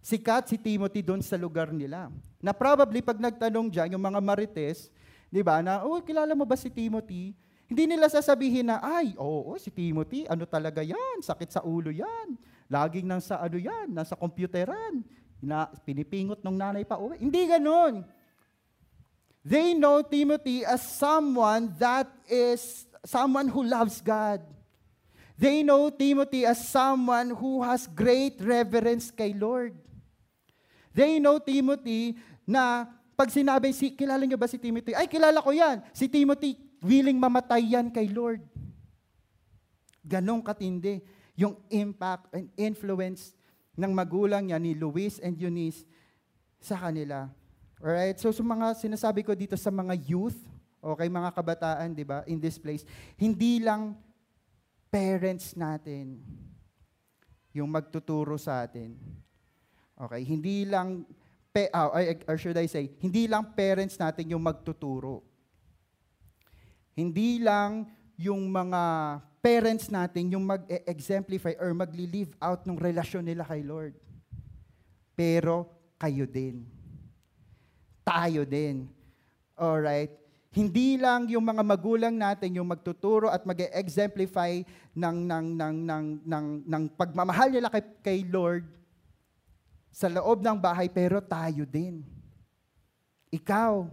Sikat si Timothy doon sa lugar nila. Na probably pag nagtanong dyan, yung mga marites, di ba, na, oh, kilala mo ba si Timothy? Hindi nila sasabihin na, ay, oo, oh, si Timothy, ano talaga yan? Sakit sa ulo yan. Laging nang sa ano yan, nasa computeran. Na, pinipingot ng nanay pa uwi. Hindi ganon. They know Timothy as someone that is someone who loves God. They know Timothy as someone who has great reverence kay Lord. They know Timothy na pag sinabi, si, kilala niyo ba si Timothy? Ay, kilala ko yan. Si Timothy, willing mamatay yan kay Lord. Ganong katindi yung impact and influence ng magulang niya ni Luis and Eunice sa kanila. Alright? So, sa mga sinasabi ko dito sa mga youth, Okay, mga kabataan, di ba, in this place, hindi lang parents natin yung magtuturo sa atin. Okay, hindi lang, pe, uh, or should I say, hindi lang parents natin yung magtuturo. Hindi lang yung mga parents natin yung mag-exemplify or magli-live out ng relasyon nila kay Lord. Pero kayo din. Tayo din. Alright? Hindi lang yung mga magulang natin yung magtuturo at mag-exemplify ng, ng, ng, ng, ng, ng pagmamahal nila kay, kay Lord sa loob ng bahay, pero tayo din. Ikaw,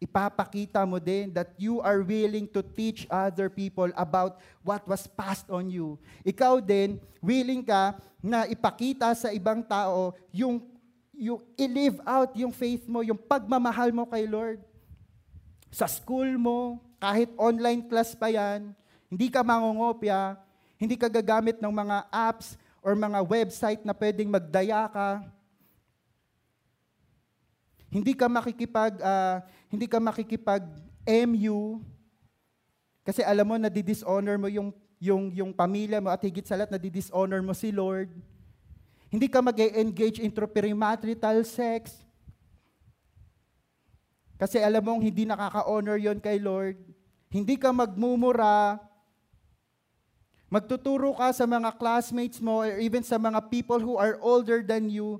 ipapakita mo din that you are willing to teach other people about what was passed on you. Ikaw din, willing ka na ipakita sa ibang tao yung, yung i-live out yung faith mo, yung pagmamahal mo kay Lord sa school mo, kahit online class pa yan, hindi ka mangongopya, hindi ka gagamit ng mga apps or mga website na pwedeng magdaya ka. Hindi ka makikipag uh, hindi ka makikipag MU kasi alam mo na dishonor mo yung yung yung pamilya mo at higit sa lahat na dishonor mo si Lord. Hindi ka mag-engage in premarital sex. Kasi alam mong hindi nakaka-honor yon kay Lord. Hindi ka magmumura. Magtuturo ka sa mga classmates mo or even sa mga people who are older than you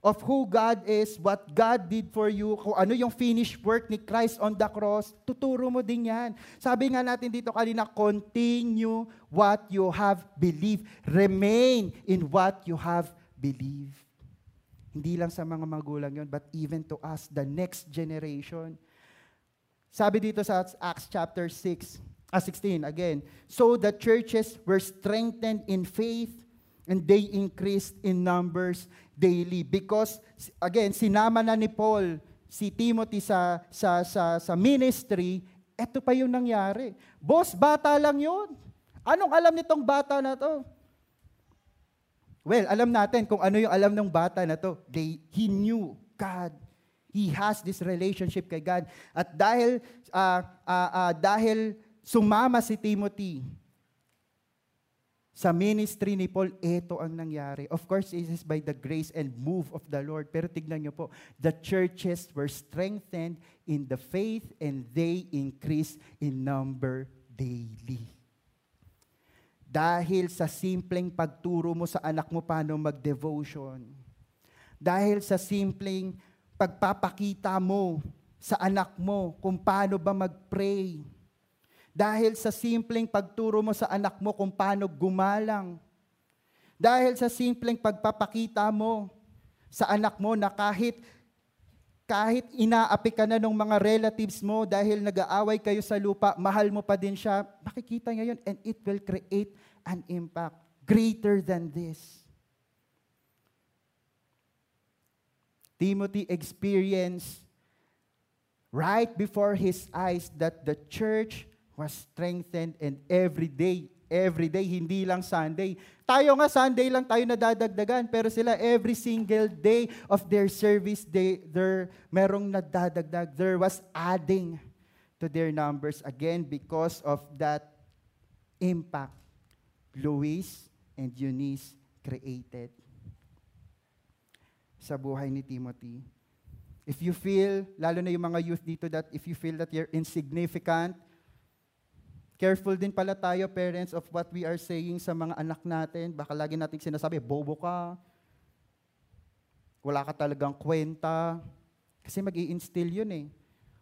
of who God is, what God did for you, kung ano yung finished work ni Christ on the cross, tuturo mo din yan. Sabi nga natin dito kanina, continue what you have believed. Remain in what you have believed. Hindi lang sa mga magulang yon, but even to us, the next generation. Sabi dito sa Acts chapter 6, uh, 16 again, so the churches were strengthened in faith and they increased in numbers daily because again sinama na ni Paul si Timothy sa sa sa sa ministry, eto pa yung nangyari. Boss, bata lang 'yon. Anong alam nitong bata na 'to? Well, alam natin kung ano yung alam ng bata na to. They, he knew God. He has this relationship kay God. At dahil, uh, uh, uh, dahil sumama si Timothy Sa ministry ni Paul, ito ang nangyari. Of course, it is by the grace and move of the Lord. Pero tignan niyo po, the churches were strengthened in the faith and they increased in number daily. Dahil sa simpleng pagturo mo sa anak mo paano mag-devotion. Dahil sa simpleng pagpapakita mo sa anak mo kung paano ba mag-pray. Dahil sa simpleng pagturo mo sa anak mo kung paano gumalang. Dahil sa simpleng pagpapakita mo sa anak mo na kahit kahit inaapi ka na ng mga relatives mo dahil nag-aaway kayo sa lupa, mahal mo pa din siya, makikita niya yun and it will create an impact greater than this. Timothy experienced right before his eyes that the church was strengthened and every day every day, hindi lang Sunday. Tayo nga, Sunday lang tayo nadadagdagan, pero sila every single day of their service, they, there, merong nadadagdag. There was adding to their numbers again because of that impact Luis and Eunice created sa buhay ni Timothy. If you feel, lalo na yung mga youth dito, that if you feel that you're insignificant, Careful din pala tayo, parents, of what we are saying sa mga anak natin. Baka lagi natin sinasabi, bobo ka, wala ka talagang kwenta. Kasi mag instill yun eh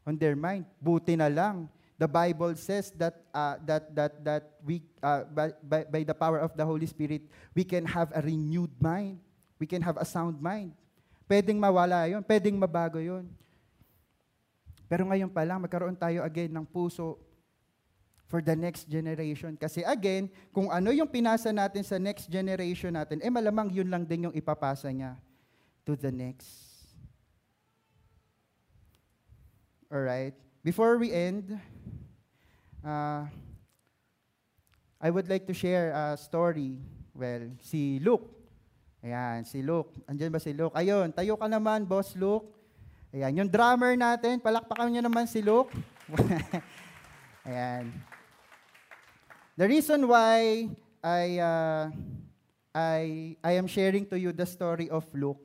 on their mind. Buti na lang. The Bible says that uh, that that that we uh, by, by, by the power of the Holy Spirit we can have a renewed mind. We can have a sound mind. Pwedeng mawala 'yon, pwedeng mabago 'yon. Pero ngayon pa lang magkaroon tayo again ng puso for the next generation. Kasi again, kung ano yung pinasa natin sa next generation natin, eh malamang yun lang din yung ipapasa niya to the next. Alright. Before we end, uh, I would like to share a story. Well, si Luke. Ayan, si Luke. Andiyan ba si Luke? Ayun, tayo ka naman, Boss Luke. Ayan, yung drummer natin, palakpakan niyo naman si Luke. Ayan. The reason why I, uh, I, I am sharing to you the story of Luke,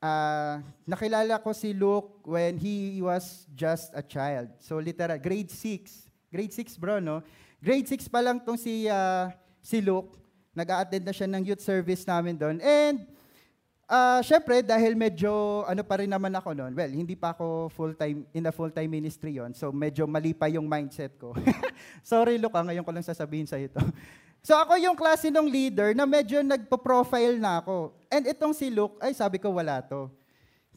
uh, nakilala ko si Luke when he was just a child. So literal, grade 6. Grade 6 bro, no? Grade 6 pa lang tong si, uh, si Luke. Nag-a-attend na siya ng youth service namin doon. And Uh, Siyempre, dahil medyo ano pa rin naman ako noon, well, hindi pa ako full-time, in a full-time ministry yon so medyo mali pa yung mindset ko. Sorry, look, ah, ngayon ko lang sasabihin sa ito. so ako yung klase ng leader na medyo nagpo-profile na ako. And itong si Luke, ay sabi ko wala to.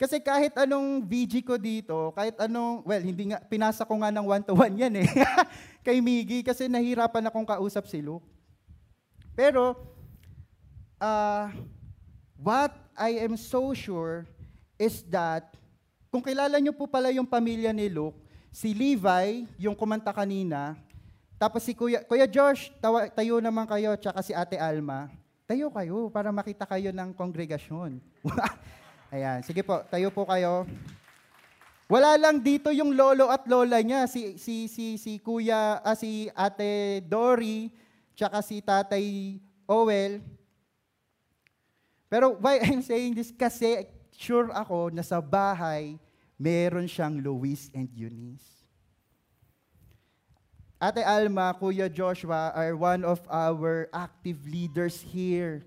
Kasi kahit anong VG ko dito, kahit anong, well, hindi nga, pinasa ko nga ng one-to-one yan eh. Kay Miggy, kasi nahirapan akong kausap si Luke. Pero, uh, what I am so sure is that kung kilala niyo po pala yung pamilya ni Luke, si Levi, yung kumanta kanina, tapos si Kuya, Kuya Josh, tawa, tayo naman kayo, tsaka si Ate Alma, tayo kayo para makita kayo ng kongregasyon. Ayan, sige po, tayo po kayo. Wala lang dito yung lolo at lola niya, si si si si Kuya, ah, si Ate Dory, tsaka si Tatay Owel. Pero why I'm saying this? Kasi sure ako na sa bahay, meron siyang Luis and Eunice. Ate Alma, Kuya Joshua are one of our active leaders here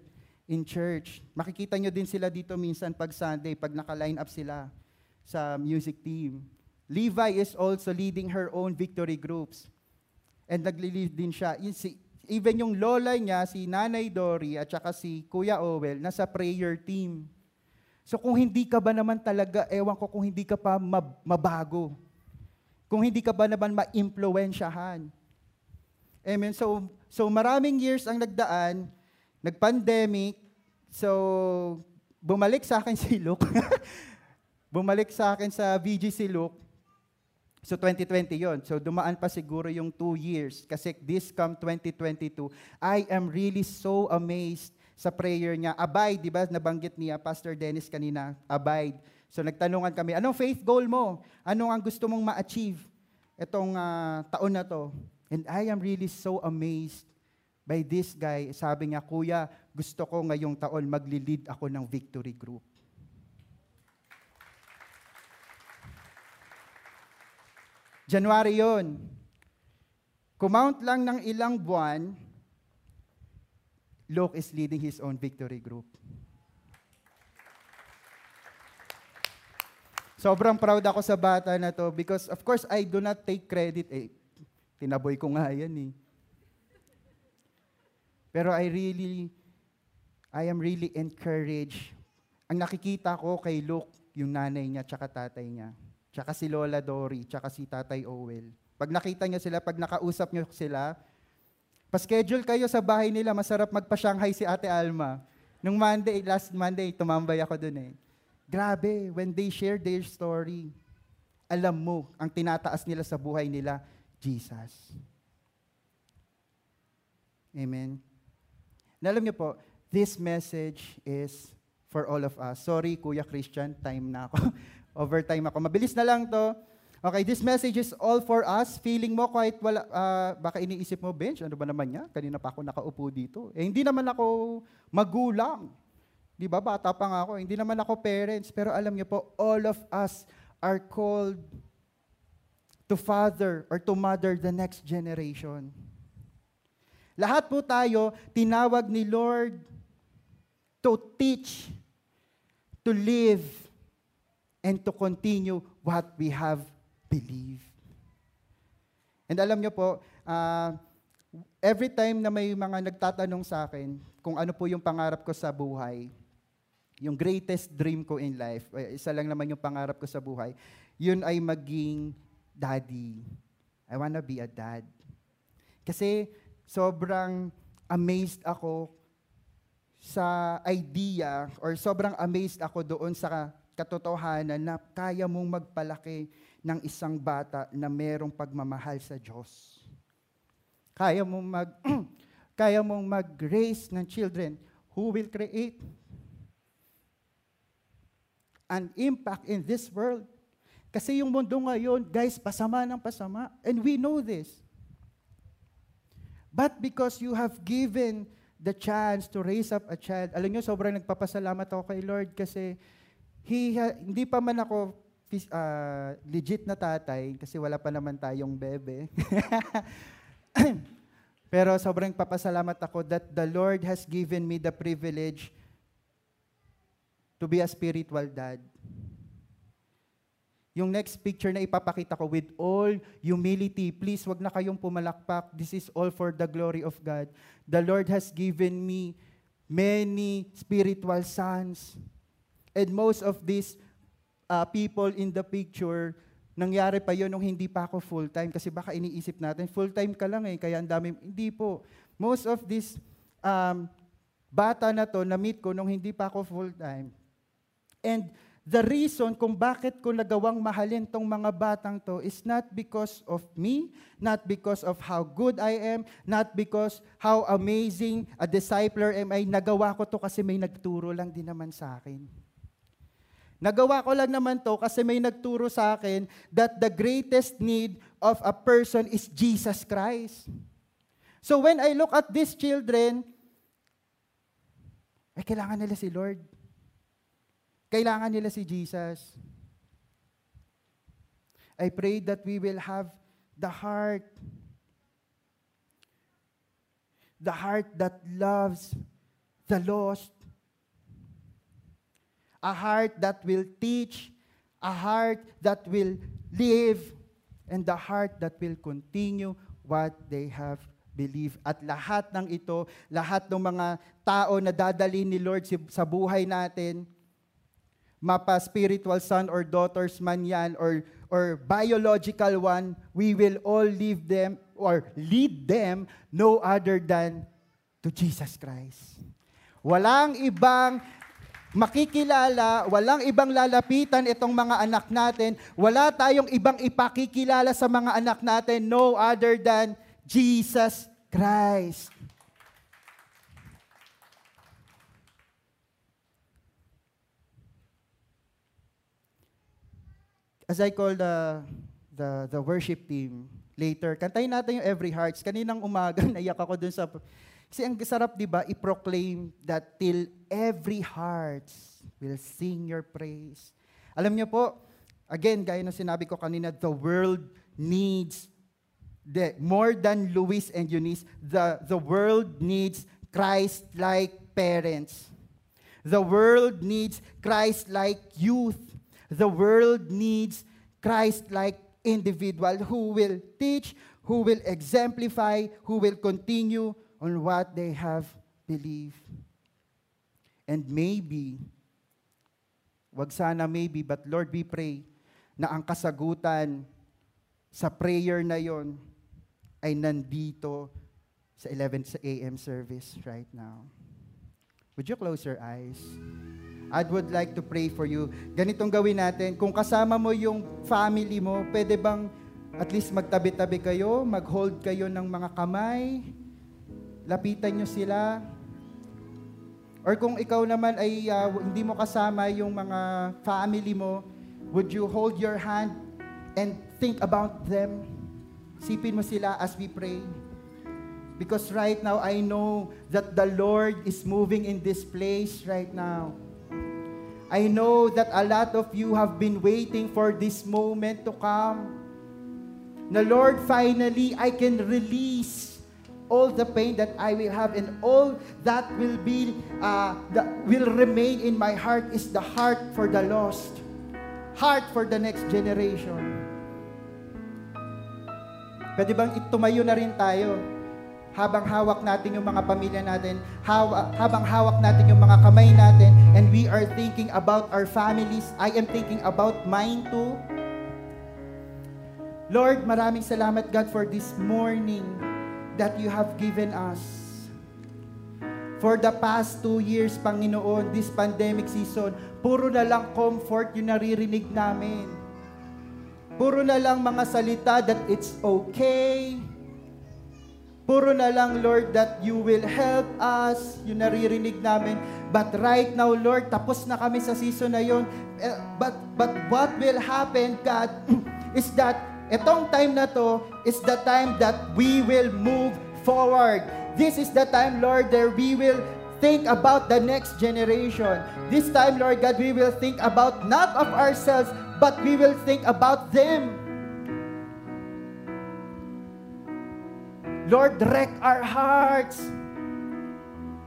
in church. Makikita nyo din sila dito minsan pag Sunday, pag naka-line up sila sa music team. Levi is also leading her own victory groups. And nagli-lead din siya. Si, Even yung lola niya, si Nanay Dory at saka si Kuya Owel, nasa prayer team. So kung hindi ka ba naman talaga, ewan ko kung hindi ka pa mabago. Kung hindi ka ba naman ma-impluensyahan. Amen. So, so maraming years ang nagdaan, nag-pandemic, so bumalik sa akin si Luke. bumalik sa akin sa VG si Luke. So 2020 yon. So dumaan pa siguro yung two years. Kasi this come 2022, I am really so amazed sa prayer niya. Abide, di ba? Nabanggit niya, Pastor Dennis kanina, abide. So nagtanungan kami, anong faith goal mo? Anong ang gusto mong ma-achieve itong uh, taon na to? And I am really so amazed by this guy. Sabi niya, Kuya, gusto ko ngayong taon magli-lead ako ng victory group. January yon. Kumount lang ng ilang buwan, Luke is leading his own victory group. Sobrang proud ako sa bata na to because of course I do not take credit. Eh, tinaboy ko nga yan eh. Pero I really, I am really encouraged. Ang nakikita ko kay Luke, yung nanay niya, tsaka tatay niya. Tsaka si Lola Dory, tsaka si Tatay Owel. Pag nakita niyo sila, pag nakausap niyo sila, pa-schedule kayo sa bahay nila, masarap magpa-Shanghai si Ate Alma. Nung Monday, last Monday, tumambay ako dun eh. Grabe, when they share their story, alam mo, ang tinataas nila sa buhay nila, Jesus. Amen. Na alam niyo po, this message is for all of us. Sorry, Kuya Christian, time na ako. Overtime ako. Mabilis na lang to. Okay, this message is all for us. Feeling mo kahit wala, uh, baka iniisip mo, bench, ano ba naman niya? Kanina pa ako nakaupo dito. Eh, hindi naman ako magulang. Di ba? Bata pa nga ako. Hindi naman ako parents. Pero alam niyo po, all of us are called to father or to mother the next generation. Lahat po tayo, tinawag ni Lord to teach, to live, and to continue what we have believe. And alam nyo po, uh, every time na may mga nagtatanong sa akin kung ano po yung pangarap ko sa buhay, yung greatest dream ko in life, eh, isa lang naman yung pangarap ko sa buhay, yun ay maging daddy. I wanna be a dad. Kasi sobrang amazed ako sa idea or sobrang amazed ako doon sa katotohanan na kaya mong magpalaki ng isang bata na merong pagmamahal sa Diyos. Kaya mong mag kaya mong mag-raise ng children who will create an impact in this world. Kasi yung mundo ngayon, guys, pasama ng pasama. And we know this. But because you have given the chance to raise up a child, alam nyo, sobrang nagpapasalamat ako kay Lord kasi he, hindi pa man ako uh, legit na tatay, kasi wala pa naman tayong bebe. Pero sobrang papasalamat ako that the Lord has given me the privilege to be a spiritual dad. Yung next picture na ipapakita ko with all humility, please wag na kayong pumalakpak. This is all for the glory of God. The Lord has given me many spiritual sons. And most of these uh, people in the picture, nangyari pa yon nung hindi pa ako full-time. Kasi baka iniisip natin, full-time ka lang eh, kaya ang dami. Hindi po. Most of this um, bata na to, na-meet ko nung hindi pa ako full-time. And the reason kung bakit ko nagawang mahalin tong mga batang to is not because of me, not because of how good I am, not because how amazing a discipler am I. Nagawa ko to kasi may nagturo lang din naman sa akin. Nagawa ko lang naman to kasi may nagturo sa akin that the greatest need of a person is Jesus Christ. So when I look at these children, ay kailangan nila si Lord. Kailangan nila si Jesus. I pray that we will have the heart, the heart that loves the lost, a heart that will teach, a heart that will live, and the heart that will continue what they have believed. At lahat ng ito, lahat ng mga tao na dadali ni Lord sa buhay natin, mapa spiritual son or daughters man yan or or biological one, we will all leave them or lead them no other than to Jesus Christ. Walang ibang makikilala, walang ibang lalapitan itong mga anak natin, wala tayong ibang ipakikilala sa mga anak natin, no other than Jesus Christ. As I call the, the, the worship team later, kantayin natin yung Every Hearts. Kaninang umaga, naiyak ako dun sa Kasi ang sarap, di ba, i-proclaim that till every heart will sing your praise. Alam niyo po, again, gaya ng sinabi ko kanina, the world needs the, more than Luis and Eunice, the, the world needs Christ-like parents. The world needs Christ-like youth. The world needs Christ-like individual who will teach, who will exemplify, who will continue on what they have believed. And maybe, wag sana maybe, but Lord, we pray na ang kasagutan sa prayer na yon ay nandito sa 11 a.m. service right now. Would you close your eyes? I would like to pray for you. Ganitong gawin natin. Kung kasama mo yung family mo, pwede bang at least magtabi-tabi kayo, mag-hold kayo ng mga kamay, lapitan nyo sila. Or kung ikaw naman ay uh, hindi mo kasama yung mga family mo, would you hold your hand and think about them? Sipin mo sila as we pray. Because right now, I know that the Lord is moving in this place right now. I know that a lot of you have been waiting for this moment to come. The Lord, finally, I can release all the pain that I will have and all that will be, uh, that will remain in my heart is the heart for the lost. Heart for the next generation. Pwede bang itumayo na rin tayo? Habang hawak natin yung mga pamilya natin, hawa, habang hawak natin yung mga kamay natin, and we are thinking about our families. I am thinking about mine too. Lord, maraming salamat God for this morning that you have given us. For the past two years, Panginoon, this pandemic season, puro na lang comfort yung naririnig namin. Puro na lang mga salita that it's okay, Puro na lang, Lord, that you will help us, yung naririnig namin. But right now, Lord, tapos na kami sa season na yun. Eh, but, but what will happen, God, is that etong time na to is the time that we will move forward. This is the time, Lord, that we will think about the next generation. This time, Lord God, we will think about not of ourselves, but we will think about them. Lord, direct our hearts.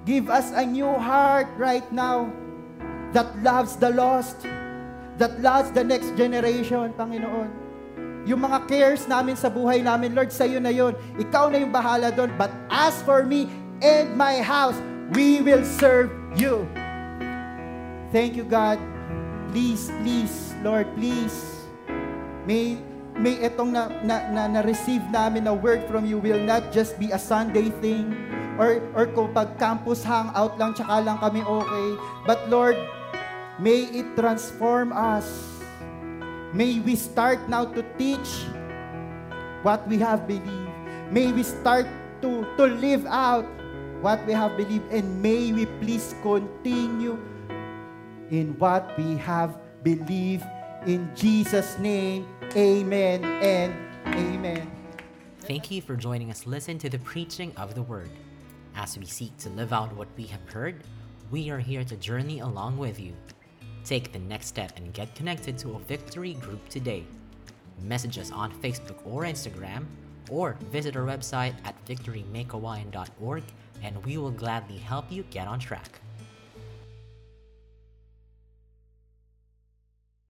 Give us a new heart right now that loves the lost, that loves the next generation, Panginoon. Yung mga cares namin sa buhay namin, Lord, sa iyo na yon. Ikaw na yung bahala doon. But as for me and my house, we will serve you. Thank you, God. Please, please, Lord, please. May may itong na, na, na, na-receive namin na word from you will not just be a Sunday thing or, or kung pag campus hangout lang, tsaka lang kami okay. But Lord, may it transform us. May we start now to teach what we have believed. May we start to, to live out what we have believed. And may we please continue in what we have believed in Jesus' name. Amen and amen. Thank you for joining us listen to the preaching of the word. As we seek to live out what we have heard, we are here to journey along with you. Take the next step and get connected to a victory group today. Message us on Facebook or Instagram, or visit our website at victorymakeawine.org and we will gladly help you get on track.